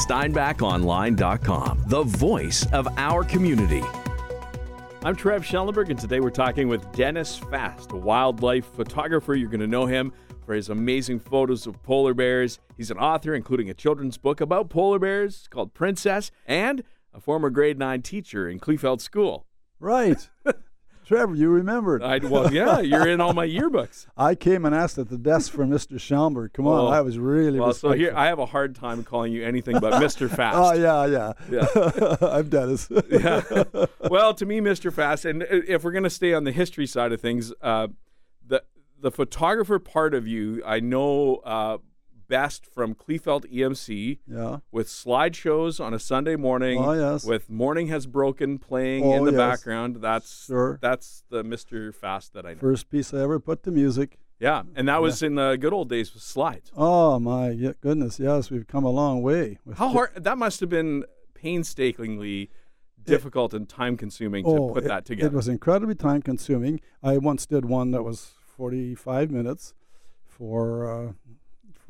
SteinbachOnline.com, the voice of our community. I'm Trev Schellenberg, and today we're talking with Dennis Fast, a wildlife photographer. You're going to know him for his amazing photos of polar bears. He's an author, including a children's book about polar bears called Princess, and a former grade 9 teacher in Kleefeld School. Right. Trevor, you remembered. I, well, yeah, you're in all my yearbooks. I came and asked at the desk for Mr. Schellenberg. Come on, Oh. I was really Well, so here. I have a hard time calling you anything but Mr. Fast. Oh, yeah, yeah. Yeah. I'm Dennis. yeah. Well, to me, Mr. Fast, and if we're going to stay on the history side of things, uh, the the photographer part of you, I know uh, best from Kleefeld EMC Yeah. with slideshows on a Sunday morning. Oh, yes. With "Morning Has Broken" playing Oh, in the yes. background. That's Sure. that's the Mr. Fast that I know. First piece I ever put to music. yeah, and that was in the good old days with slides. Oh, my goodness. Yes, we've come a long way. How hard that must have been painstakingly difficult and time consuming to Oh, put it, that together. It was incredibly time consuming. I once did one that was 45 minutes for uh,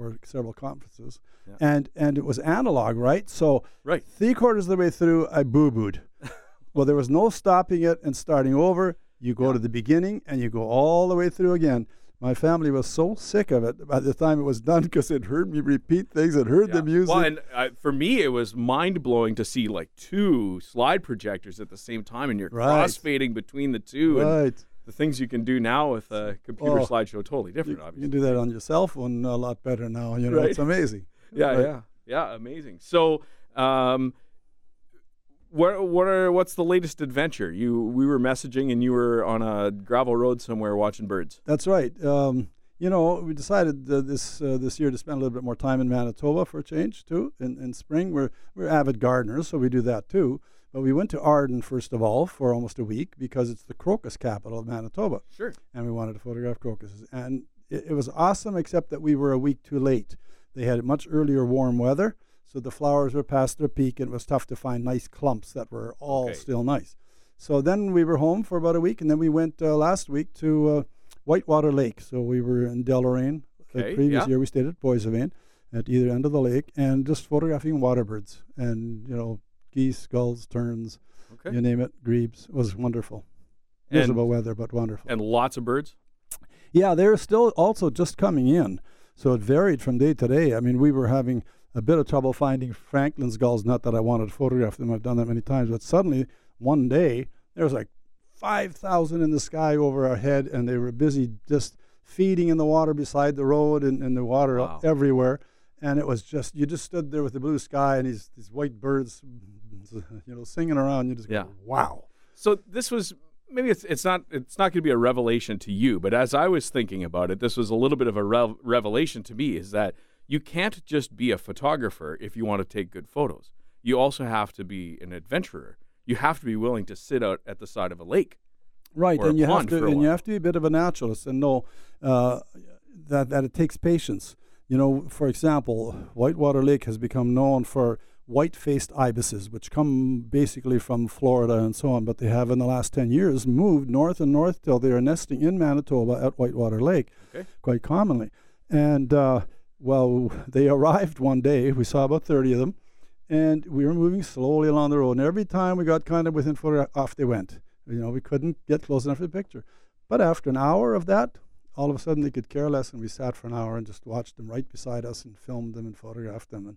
for several conferences. Yeah. And and it was analog, right? So Right. three quarters of the way through, I boo booed. well, there was no stopping it and starting over. You go to the beginning and you go all the way through again. My family was so sick of it by the time it was done because it heard me repeat things, it heard the music. Well, and uh, for me, it was mind blowing to see like two slide projectors at the same time, and you're Right. crossfading between the two. And right. The things you can do now with a computer Oh. slideshow totally different, you obviously. You can do that on your cell phone a lot better now. You know, Right. it's amazing. yeah, Right. yeah, yeah, amazing. So, um, what what are what's the latest adventure? You we were messaging, and you were on a gravel road somewhere watching birds. That's right. Um, you know, we decided uh, this uh, this year to spend a little bit more time in Manitoba for a change too. In, in spring, we're we're avid gardeners, so we do that too. But we went to Arden first of all for almost a week because it's the crocus capital of Manitoba, Sure. and we wanted to photograph crocuses. And it, it was awesome, except that we were a week too late. They had much earlier warm weather, so the flowers were past their peak, and it was tough to find nice clumps that were all Okay. still nice. So then we were home for about a week, and then we went uh, last week to uh, Whitewater Lake. So we were in Deloraine. Okay, the previous yeah. year we stayed at Boissevain at either end of the lake, and just photographing waterbirds and you know geese, gulls, terns, Okay. you name it, grebes. It was wonderful. And- Miserable weather, but wonderful. And lots of birds. Yeah, they're still also just coming in. So it varied from day to day. I mean, we were having a bit of trouble finding Franklin's gulls. Not that I wanted to photograph them, I've done that many times. But suddenly, one day, there was like 5,000 in the sky over our head, and they were busy just feeding in the water beside the road and, and the water Wow. everywhere. And it was just, you just stood there with the blue sky and these, these white birds, you know, singing around. You just Yeah. go, wow. So this was maybe it's it's not it's not going to be a revelation to you, but as I was thinking about it, this was a little bit of a rev- revelation to me. Is that you can't just be a photographer if you want to take good photos. You also have to be an adventurer. You have to be willing to sit out at the side of a lake. Right, and you have to and you have to be a bit of a naturalist and know uh, that that it takes patience. You know, for example, Whitewater Lake has become known for white-faced ibises, which come basically from Florida and so on. But they have, in the last ten years, moved north and north till they are nesting in Manitoba at Whitewater Lake, Okay. quite commonly. And uh, well, they arrived one day. We saw about thirty of them, and we were moving slowly along the road. And every time we got kind of within foot, off they went. You know, we couldn't get close enough to the picture. But after an hour of that, all of a sudden they could care less, and we sat for an hour and just watched them right beside us and filmed them and photographed them, and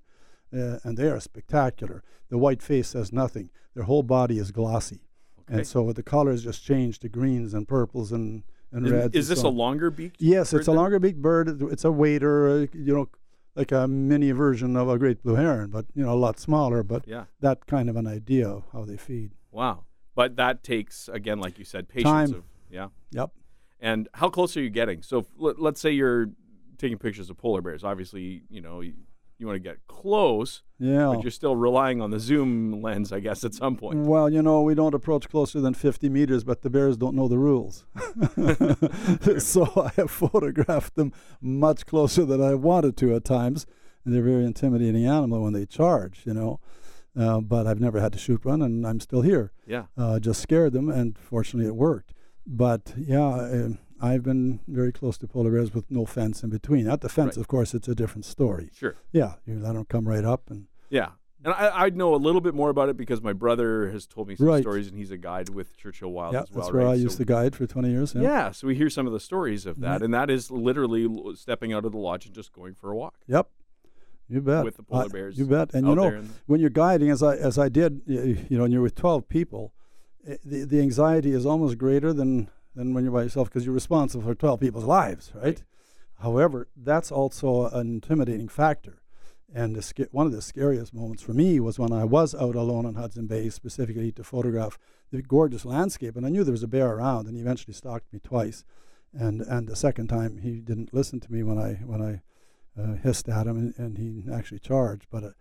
uh, and they are spectacular. The white face says nothing; their whole body is glossy, Okay. and so the colors just change to greens and purples and and reds. is and this so a longer beaked? Yes, it's a longer beaked bird. It's a wader, uh, you know, like a mini version of a great blue heron, but you know, a lot smaller. But Yeah. that kind of an idea of how they feed. Wow. But that takes again, like you said, patience. Time. Of, yeah. Yep. And how close are you getting? So let, let's say you're taking pictures of polar bears. Obviously, you know you, you want to get close, Yeah. but you're still relying on the zoom lens, I guess, at some point. Well, you know, we don't approach closer than 50 meters, but the bears don't know the rules. so I have photographed them much closer than I wanted to at times. And they're a very intimidating animal when they charge, you know. Uh, but I've never had to shoot one, and I'm still here. Yeah. Uh, just scared them, and fortunately it worked. But yeah, uh, I've been very close to polar bears with no fence in between. At the fence, Right. of course, it's a different story. Sure. Yeah, you let them come right up, and Yeah. And I, I know a little bit more about it because my brother has told me some Right. stories, and he's a guide with Churchill Wild yeah, as well. that's where right? I So- used to guide for 20 years. Yeah. Yeah, so we hear some of the stories of that, Right. and that is literally stepping out of the lodge and just going for a walk Yep. You bet. with the polar bears. You bet. And you know, the- when you're guiding, as I as I did, y- you know, and you're with 12 people, the the anxiety is almost greater than than when you're by yourself because you're responsible for 12 people's lives, right? Right. However, that's also an intimidating factor. And the, sca- one of the scariest moments for me was when I was out alone on Hudson Bay, specifically to photograph the gorgeous landscape. And I knew there was a bear around, and he eventually stalked me twice. And and the second time, he didn't listen to me when I when I uh, hissed at him, and, and he actually charged. But uh,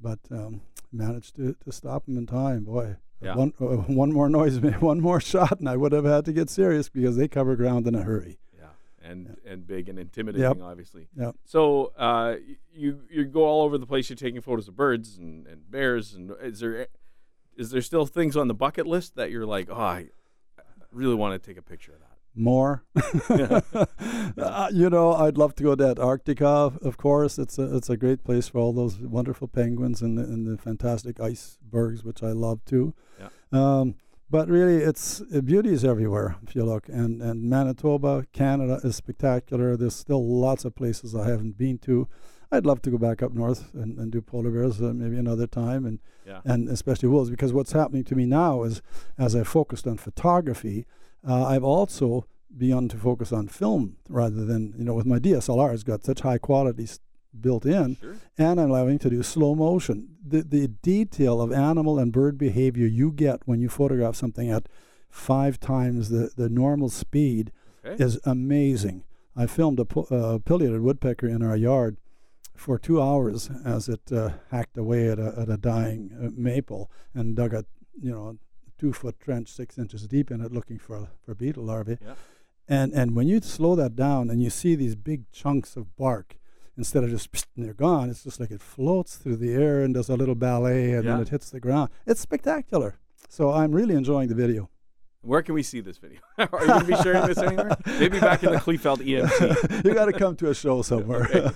but um, managed to, to stop him in time. Boy, Yeah. one uh, one more noise, one more shot, and I would have had to get serious because they cover ground in a hurry. yeah, and and big and intimidating, obviously. Yep. So uh, you you go all over the place. You're taking photos of birds and, and bears. And is there is there still things on the bucket list that you're like, oh, I really want to take a picture of that? More, uh, you know, I'd love to go to Antarctica. Of course, it's a it's a great place for all those wonderful penguins and the, and the fantastic icebergs, which I love too. Yeah. Um, but really, it's uh, beauty is everywhere if you look, and and Manitoba, Canada is spectacular. There's still lots of places I haven't been to. I'd love to go back up north and, and do polar bears uh, maybe another time, and Yeah. and especially wolves, because what's happening to me now is, as I focused on photography, uh, I've also begun to focus on film rather than you know with my DSLR, it's got such high quality s- built in, Sure. and I'm allowing to do slow motion. The the detail of animal and bird behavior you get when you photograph something at five times the, the normal speed Okay. is amazing. I filmed a pu- uh, pileated woodpecker in our yard for two hours as it uh, hacked away at a, at a dying uh, maple and dug a you know two foot trench six inches deep in it looking for for beetle larvae. Yeah. And and when you slow that down and you see these big chunks of bark instead of just pst, and they're gone, it's just like it floats through the air and does a little ballet and then it hits the ground. It's spectacular. So I'm really enjoying the video. Where can we see this video? Are you going to be sharing this anywhere? Maybe back in the Kleefeld EMC. you got to come to a show somewhere.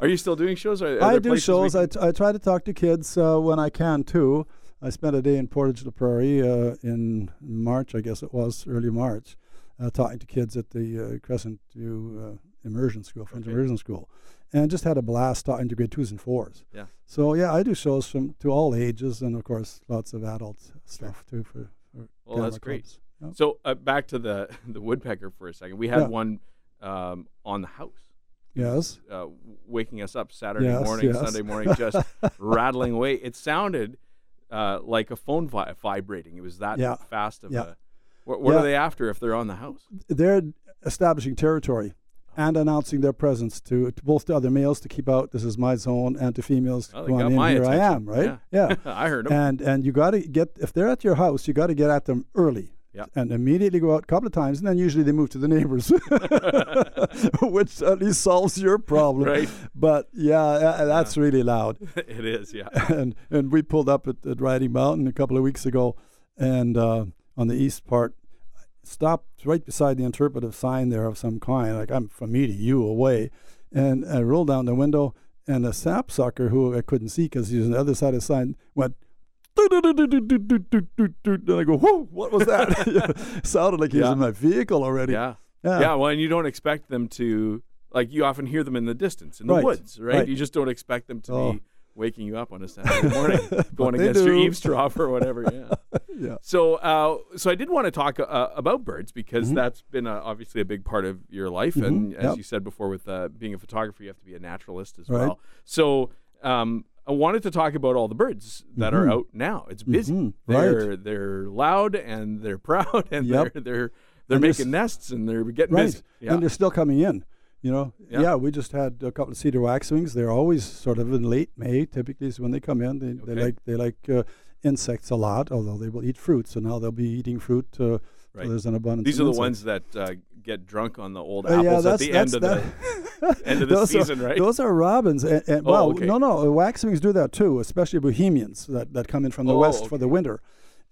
Are you still doing shows? Or are I do shows. I, t- I try to talk to kids uh, when I can too. I spent a day in Portage la Prairie uh, in March, I guess it was, early March, uh, talking to kids at the uh, Crescent View uh, Immersion School, French Okay. Immersion School, and just had a blast talking to grade twos and fours. Yeah. So yeah, I do shows from to all ages, and of course, lots of adult stuff too for. for Well, that's great. clubs. Yep. So uh, back to the the woodpecker for a second. We had Yeah. one um, on the house. Yes. uh, waking us up Saturday Yes, morning, yes. Sunday morning, just rattling away. It sounded uh, like a phone vi- vibrating. It was that Yeah, fast of yeah. a. What, what Yeah. are they after if they're on the house? they're establishing territory and announcing their presence to, to both to other males to keep out this is my zone and to females on in here attention. I am right Yeah. yeah, I heard them. and and you got to get if they're at your house you got to get at them early Yeah. and immediately go out a couple of times and then usually they move to the neighbors which at least solves your problem Right. but yeah uh, that's really loud it is, yeah. and and we pulled up at, at Riding Mountain a couple of weeks ago, and uh, on the east part, stopped right beside the interpretive sign there of some kind, like I'm from me to you away, and I rolled down the window, and a sapsucker who I couldn't see because he was on the other side of the sign went. And I go, whoa, what was that? Sounded like he was Yeah. in my vehicle already. yeah. Yeah. Yeah. Well, and you don't expect them to, like, you often hear them in the distance, in the Right, woods, right? right. You just don't expect them to Oh. be waking you up on a Saturday morning, going against your do. eavesdrop or whatever. Yeah. Yeah. So, uh, so I did want to talk uh, about birds because Mhm. that's been uh obviously a big part of your life, and Mhm, as yep. you said before, with uh, being a photographer, you have to be a naturalist as Right. well. So, um, I wanted to talk about all the birds that are Mhm. out now. It's busy. Mhm, They're they're loud and they're proud and Yep. they're they're they're And making nests and they're getting right. busy. Yeah. And they're still coming in. You know, Yeah. yeah. we just had a couple of cedar waxwings. They're always sort of in late May. Typically, is when they come in. They, they like they like uh, insects a lot, although they will eat fruit. So now they'll be eating fruit. Uh, Right. So there's an abundance. These are the ones that uh, get drunk on the old Uh, apples yeah, at the that's end of the end of the season, are, right? Those are robins. And, and, Oh, well, okay. no, no, uh, waxwings do that too, especially Bohemians that, that come in from the Oh, west for the winter.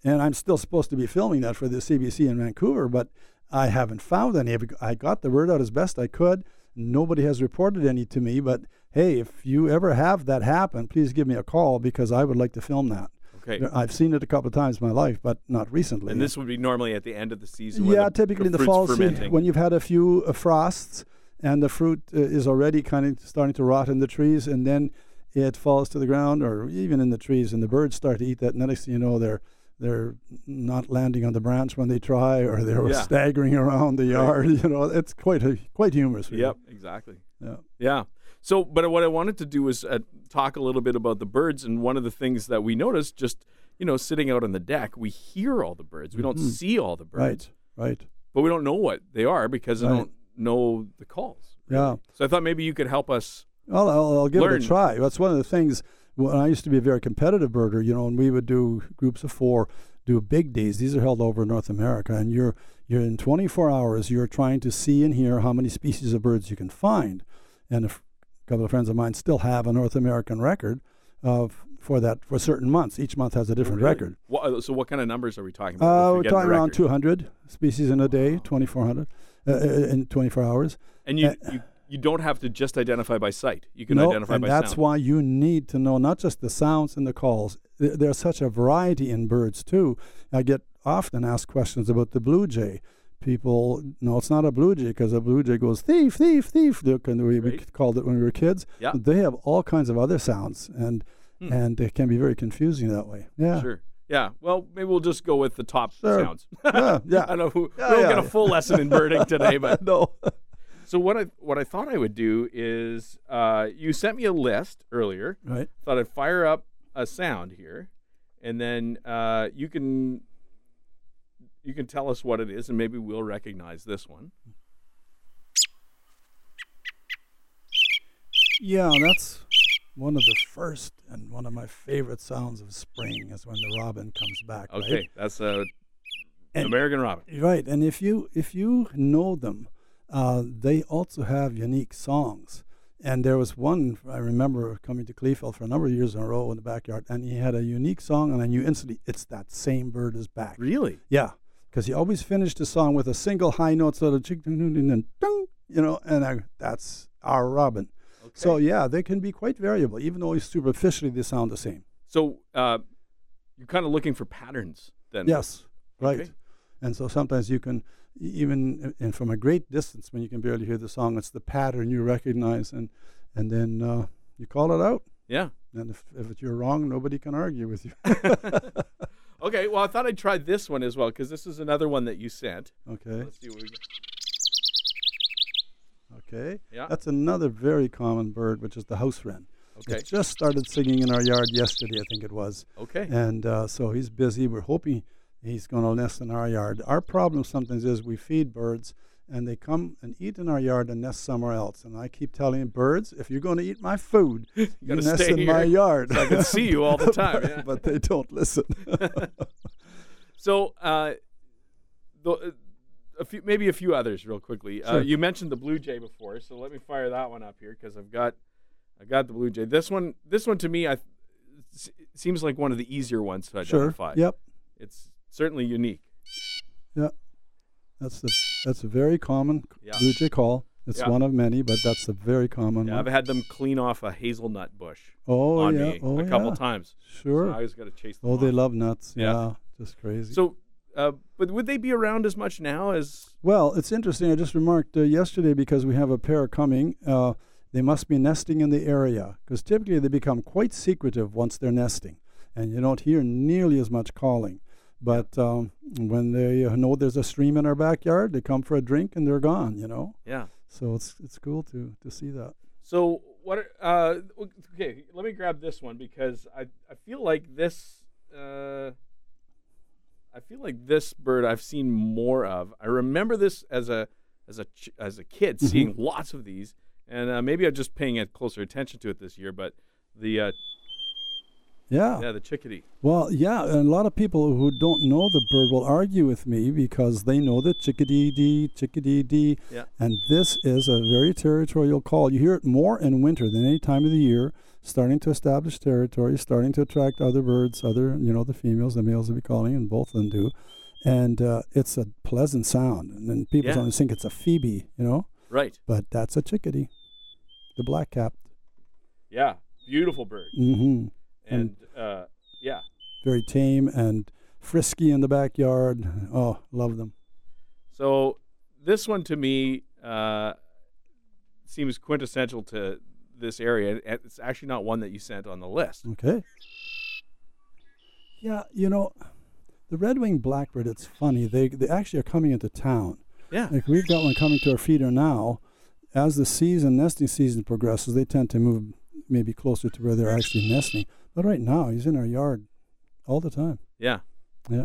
And I'm still supposed to be filming that for the CBC in Vancouver, but I haven't found any. I got the word out as best I could. Nobody has reported any to me, but hey, if you ever have that happen, please give me a call because I would like to film that. Okay. I've seen it a couple of times in my life, but not recently. And this would be normally at the end of the season. yeah, the typically in the fall se- fermenting. when you've had a few uh, frosts and the fruit uh, is already kind of starting to rot in the trees, and then it falls to the ground or even in the trees, and the birds start to eat that. And the next thing you know, they're they're not landing on the branch when they try, or they're Yeah. staggering around the yard. You know, it's quite a, quite humorous. Really. Yep, exactly. Yeah. Yeah. So, but what I wanted to do was uh, talk a little bit about the birds. And one of the things that we noticed, just you know, sitting out on the deck, we hear all the birds. We don't see all the birds, Right. Right. but we don't know what they are because I don't know the calls. Yeah. So I thought maybe you could help us. Well, I'll, I'll give it a try. That's one of the things. When I used to be a very competitive birder, you know, and we would do groups of four, do big days. These are held over in North America, and you're you're in 24 hours. You're trying to see and hear how many species of birds you can find. And a f- couple of friends of mine still have a North American record of for that for certain months. Each month has a different Really? record. What, so, what kind of numbers are we talking about? Uh, we're we get the talking around 200 species in a day, 2,400 uh, uh, in 24 hours. And you, uh, you you don't have to just identify by sight. You can No, identify and by that's sound. why you need to know not just the sounds and the calls. There's such a variety in birds too. I get often asked questions about the blue jay. People, no, it's not a blue jay because a blue jay goes thief, thief, thief. And we, we called it when we were kids. Yeah. They have all kinds of other sounds, and Hmm. and it can be very confusing that way. Yeah. Sure. Yeah. Well, maybe we'll just go with the top Sure. sounds. Yeah, yeah. I don't know. Who, Yeah, we don't yeah, get a full lesson in birding today, but no. so what I what I thought I would do is uh, you sent me a list earlier. right. Thought I'd fire up a sound here, and then uh, you can you can tell us what it is, and maybe we'll recognize this one. Yeah, that's one of the first and one of my favorite sounds of spring is when the robin comes back. Okay, Right? that's a And- American robin. Right, and if you if you know them, uh, they also have unique songs. And there was one I remember coming to Kleefeld for a number of years in a row in the backyard, and he had a unique song, and I knew instantly it's that same bird is back. Really? Yeah, because he always finished the song with a single high note, sort of chick, and then ding, you know, and I, that's our robin. Okay. So yeah, they can be quite variable, even though superficially they sound the same. So uh, you're kind of looking for patterns then. Yes, right. Okay. And so sometimes you can, even and from a great distance, when you can barely hear the song, it's the pattern you recognize, and and then uh, you call it out. Yeah. And if if you're wrong, nobody can argue with you. Okay. Well, I thought I'd try this one as well because this is another one that you sent. okay. Let's see what we get. Okay. Yeah. That's another very common bird, which is the house wren. Okay. It just started singing in our yard yesterday, I think it was. Okay. And uh, so he's busy. We're hoping he's going to nest in our yard. Our problem sometimes is we feed birds and they come and eat in our yard and nest somewhere else. And I keep telling birds, if you're going to eat my food, you, gotta nest in my yard. so I can see you all the time, but, yeah. but they don't listen. So, uh, the, uh, a few, maybe a few others, real quickly. Uh, you mentioned the blue jay before, so let me fire that one up here because I've got, I got the blue jay. This one, this one to me, I s- seems like one of the easier ones to identify. sure. Yep. It's certainly unique. That's the that's a very common Yeah. blue jay call. It's Yeah. one of many, but that's a very common Yeah, one. I've had them clean off a hazelnut bush oh on yeah. me oh a couple yeah. times. Sure. So I always got to chase them. oh, they love nuts. Yeah. Yeah. Just crazy. So, uh, but would they be around as much now as? Well, it's interesting. I just remarked uh, yesterday because we have a pair coming. Uh, they must be nesting in the area because typically they become quite secretive once they're nesting, and you don't hear nearly as much calling. But um, when they know there's a stream in our backyard, they come for a drink and they're gone. You know, Yeah. so it's it's cool to to see that. So what? are- Uh, okay, let me grab this one because I I feel like this. Uh, I feel like this bird I've seen more of. I remember this as a as a ch- as a kid Mhm. seeing lots of these, and uh, maybe I'm just paying a closer attention to it this year. But the uh, Yeah. yeah, the chickadee. Well, yeah, and a lot of people who don't know the bird will argue with me because they know the chickadee dee, chickadee dee, Yeah. and this is a very territorial call. You hear it more in winter than any time of the year, starting to establish territory, starting to attract other birds, other, you know, the females, the males will be calling, and both of them do. And uh, it's a pleasant sound. And then people Yeah. sometimes think it's a phoebe, you know. Right. But that's a chickadee, the black cap. Yeah. Beautiful bird. hmm And uh, yeah. Very tame and frisky in the backyard. Oh, love them. So this one to me uh, seems quintessential to this area. It's actually not one that you sent on the list. Okay. Yeah, you know, the red-winged blackbird. It's funny. They they actually are coming into town. Yeah. Like we've got one coming to our feeder now. As the season, nesting season progresses, they tend to move maybe closer to where they're actually nesting. But right now, he's in our yard all the time. Yeah. Yeah.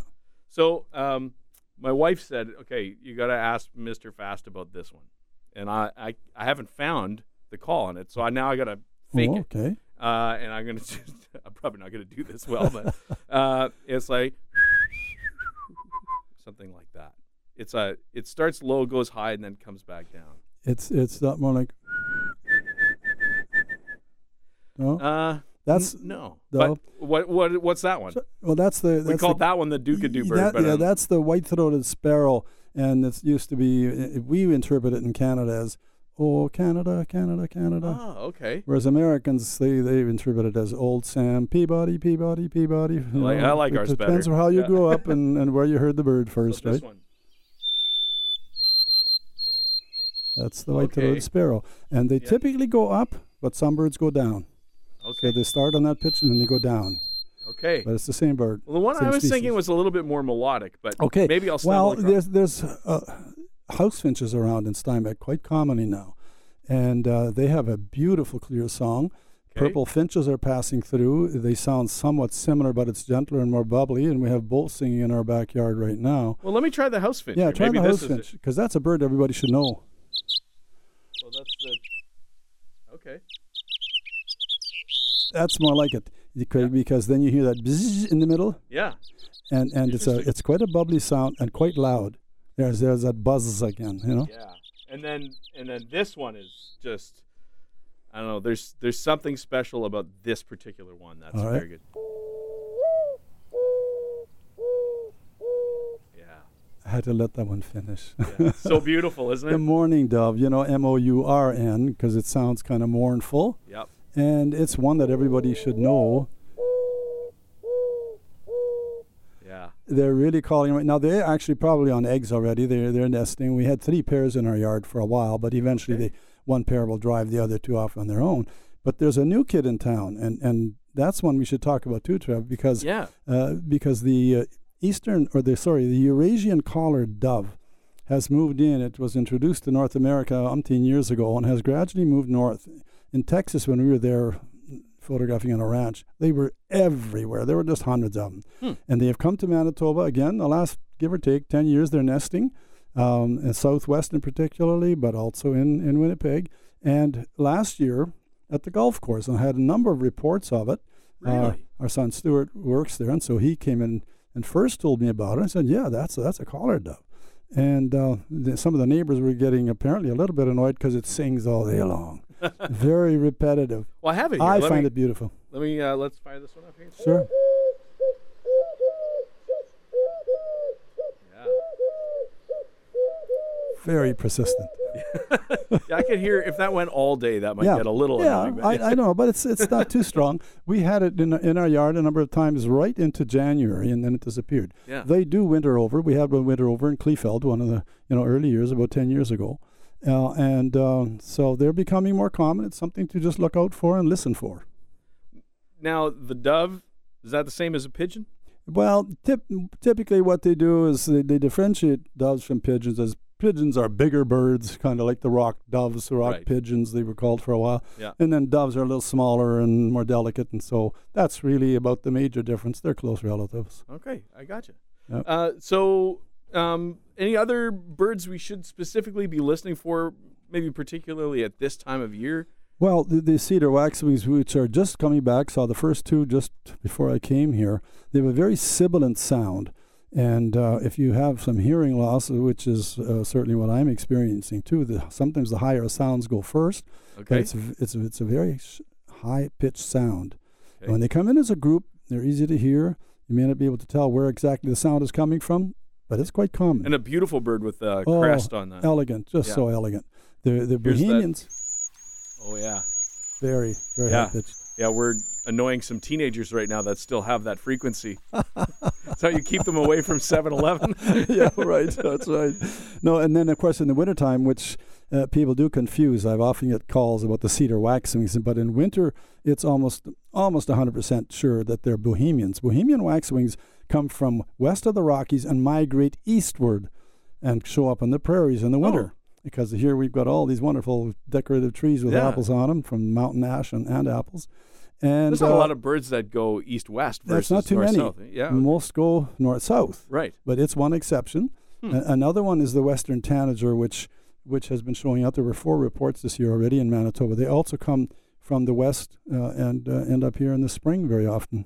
So um, my wife said, "Okay, you got to ask Mister Fast about this one," and I, I I haven't found the call on it, so I now I got to fake oh, it. okay. Uh, and I'm gonna, I'm probably not gonna do this well, but uh, it's like something like that. It's a, it starts low, goes high, and then comes back down. It's it's not more like. No, Uh, that's n- no. no. But what, what, what's that one? well. That's the that's we the, that one the Dukeadoo bird. That, but, yeah, um, that's the white-throated sparrow, and it used to be. We interpret it in Canada as, "Oh, Canada, Canada, Canada." oh, okay. Whereas Americans, they they interpret it as Old Sam Peabody, Peabody, Peabody. you like- I like it ours Depends better. on how you Yeah. grew up and, and where you heard the bird So first, this right? one. That's the white-throated Okay. sparrow, and they Yeah. typically go up, but some birds go down. So Okay. they start on that pitch and then they go down, Okay. but it's the same bird. Well, the one I was thinking was a little bit more melodic, but Okay. maybe I'll Well, across- there's there's uh, house finches around in Steinbach quite commonly now, and uh, they have a beautiful clear song. Okay. Purple finches are passing through. They sound somewhat similar, but it's gentler and more bubbly. And we have both singing in our backyard right now. Well, let me try the house finch. yeah, try maybe the house finch because that's a bird everybody should know. So that's the. Okay. That's more like it because, because then you hear that bzzz in the middle, Yeah. and, and it's a it's quite a bubbly sound and quite loud. There's there's that buzz again, you know. Yeah. And then and then this one is just I don't know, there's there's something special about this particular one. That's All right. very good. Yeah. I had to let that one finish. yeah. so beautiful, isn't it? the mourning dove, you know, M O U R N, because it sounds kind of mournful, Yep. And it's one that everybody should know. Yeah. They're really calling right now. They're actually probably on eggs already. They're they're nesting. We had three pairs in our yard for a while, but eventually Okay. they one pair will drive the other two off on their own. But there's a new kid in town, and and that's one we should talk about too, Trev, because Yeah. uh, because the uh, eastern or the sorry the Eurasian collared dove has moved in. It was introduced to North America umpteen years ago and has gradually moved north. In Texas, when we were there photographing on a ranch, they were everywhere. There were just hundreds of them, Hmm. and they have come to Manitoba again. The last give or take ten years, they're nesting. Um, in Southwestern particularly, but also in, in Winnipeg. And last year at the golf course, and I had a number of reports of it. Uh, Really? our son Stuart works there, and so he came in and first told me about it. I said, "Yeah, that's that's a collared dove." And uh, the, some of the neighbors were getting apparently a little bit annoyed because it sings all day long, very repetitive. Well, I have it here. I let find me, it beautiful. Let me uh, let's fire this one up here. Sure. Yeah. Very persistent. yeah, I could hear if that went all day, that might yeah, get a little yeah, I, I know, but it's it's not too strong. We had it in in our yard a number of times right into January, and then it disappeared. yeah. They do winter over. We had one winter over in Kleefeld, one of the you know early years, about ten years ago, uh, and um, so they're becoming more common. It's something to just look out for and listen for. Now the dove is that the same as a pigeon? Well, tip, typically what they do is they, they differentiate doves from pigeons as pigeons are bigger birds, kind of like the rock doves, the rock Right. pigeons they were called for a while. Yeah. And then doves are a little smaller and more delicate, and so that's really about the major difference. They're close relatives. Okay, I got you. Yep. Uh, so, um, any other birds we should specifically be listening for, maybe particularly at this time of year? Well, the, the cedar waxwings, which are just coming back, saw the first two just before I came here. They have a very sibilant sound. And uh, if you have some hearing loss, which is uh, certainly what I'm experiencing too, the, sometimes the higher sounds go first. But Okay. it's, a- it's, a- it's a very sh- high pitched sound. Okay. When they come in as a group, they're easy to hear. You may not be able to tell where exactly the sound is coming from, but it's quite common. And a beautiful bird with a Oh, crest on that. elegant, just Yeah. so elegant. The the Here's that- Bohemians, Oh yeah, very very Yeah. yeah. We're annoying some teenagers right now that still have that frequency. That's how you keep them away from 7-Eleven. yeah, right. That's right. No, and then of course in the wintertime, which uh, people do confuse. I've often get calls about the cedar waxwings, but in winter it's almost almost 100% sure that they're Bohemians. Bohemian waxwings come from west of the Rockies and migrate eastward and show up on the prairies in the winter. Because here we've got all these wonderful decorative trees with Yeah. apples on them, from mountain ash and, and apples. And There's not uh, a lot of birds that go east-west versus that's not too many. Yeah, Most go north south right. but it's one exception. Hmm. A- another one is the western tanager, which which has been showing out. There were four reports this year already in Manitoba. They also come from the west uh, and uh, end up here in the spring very often.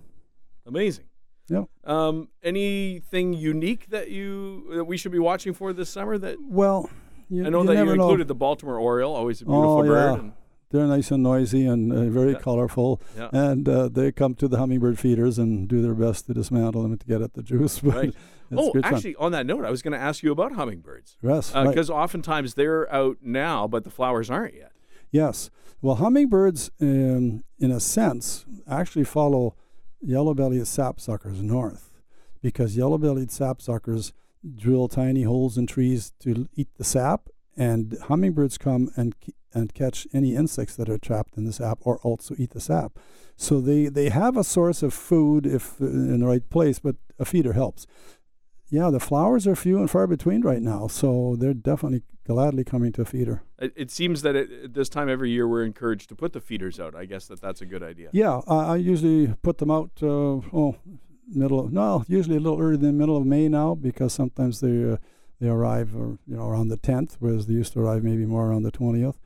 Amazing. Yeah. Um, anything unique that you that we should be watching for this summer? That Well, you, I know you that you never know. included the Baltimore Oriole, always a beautiful Oh, bird. yeah. and- They're nice and noisy and uh, very Yeah. colorful, yeah. and uh, they come to the hummingbird feeders and do their best to dismantle them and to get at the juice. But Right. Oh, good fun. actually, on that note, I was going to ask you about hummingbirds yes, right. because oftentimes they're out now, but the flowers aren't yet. Yes. Well, hummingbirds, um, in a sense, actually follow yellow-bellied sapsuckers north because yellow-bellied sapsuckers drill tiny holes in trees to eat the sap, and hummingbirds come and and catch any insects that are trapped in the sap or also eat the sap. So they, they have a source of food if uh, in the right place, but a feeder helps. Yeah, the flowers are few and far between right now, so they're definitely gladly coming to a feeder. It, it seems that it, at this time every year we're encouraged to put the feeders out. I guess that that's a good idea. Yeah, I, I usually put them out. Uh, oh, middle of no, usually a little earlier than middle of May now because sometimes they uh, they arrive or you know around the tenth, whereas they used to arrive maybe more around the twentieth.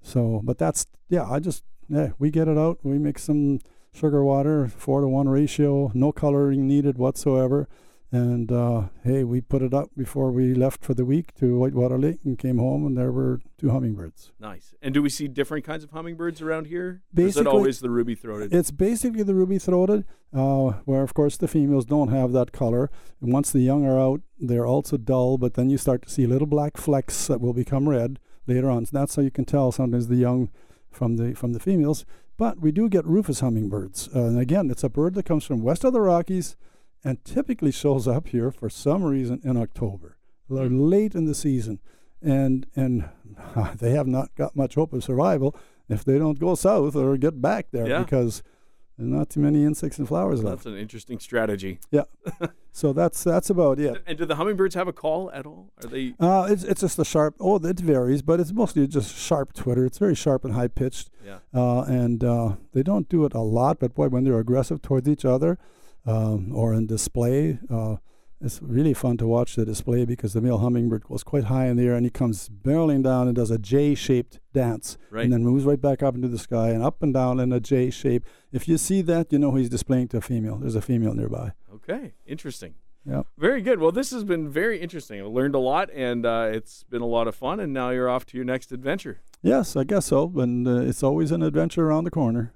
So, but that's yeah. I just yeah, we get it out. We mix some sugar water, four to one ratio, no coloring needed whatsoever. And uh, hey, we put it up before we left for the week to Whitewater Lake and came home, and there were two hummingbirds. Nice. And do we see different kinds of hummingbirds around here? Or is it always the ruby throated? It's basically the ruby throated, uh, where of course the females don't have that color. And once the young are out, they're also dull, but then you start to see little black flecks that will become red later on. So that's how you can tell sometimes the young from the from the females. But we do get rufous hummingbirds, uh, and again, it's a bird that comes from west of the Rockies, and typically shows up here for some reason in October, They're late in the season, and and they have not got much hope of survival if they don't go south or get back there Yeah. because there's not too many insects and flowers left. that's an interesting strategy. Yeah. so that's that's about it. And do the hummingbirds have a call at all? Are they? Uh, it's it's just a sharp. Oh, it varies, but it's mostly just sharp twitter. It's very sharp and high pitched, Yeah. uh, and uh, they don't do it a lot. But boy, when they're aggressive towards each other, um, or in display, uh, it's really fun to watch the display because the male hummingbird goes quite high in the air and he comes barreling down and does a J-shaped dance, Right. and then moves right back up into the sky and up and down in a J shape. If you see that, you know he's displaying to a female. There's a female nearby. Okay. Interesting. Yeah. Very good. Well, this has been very interesting. I learned a lot, and uh, it's been a lot of fun. And now you're off to your next adventure. Yes, I guess so. And uh, it's always an adventure around the corner.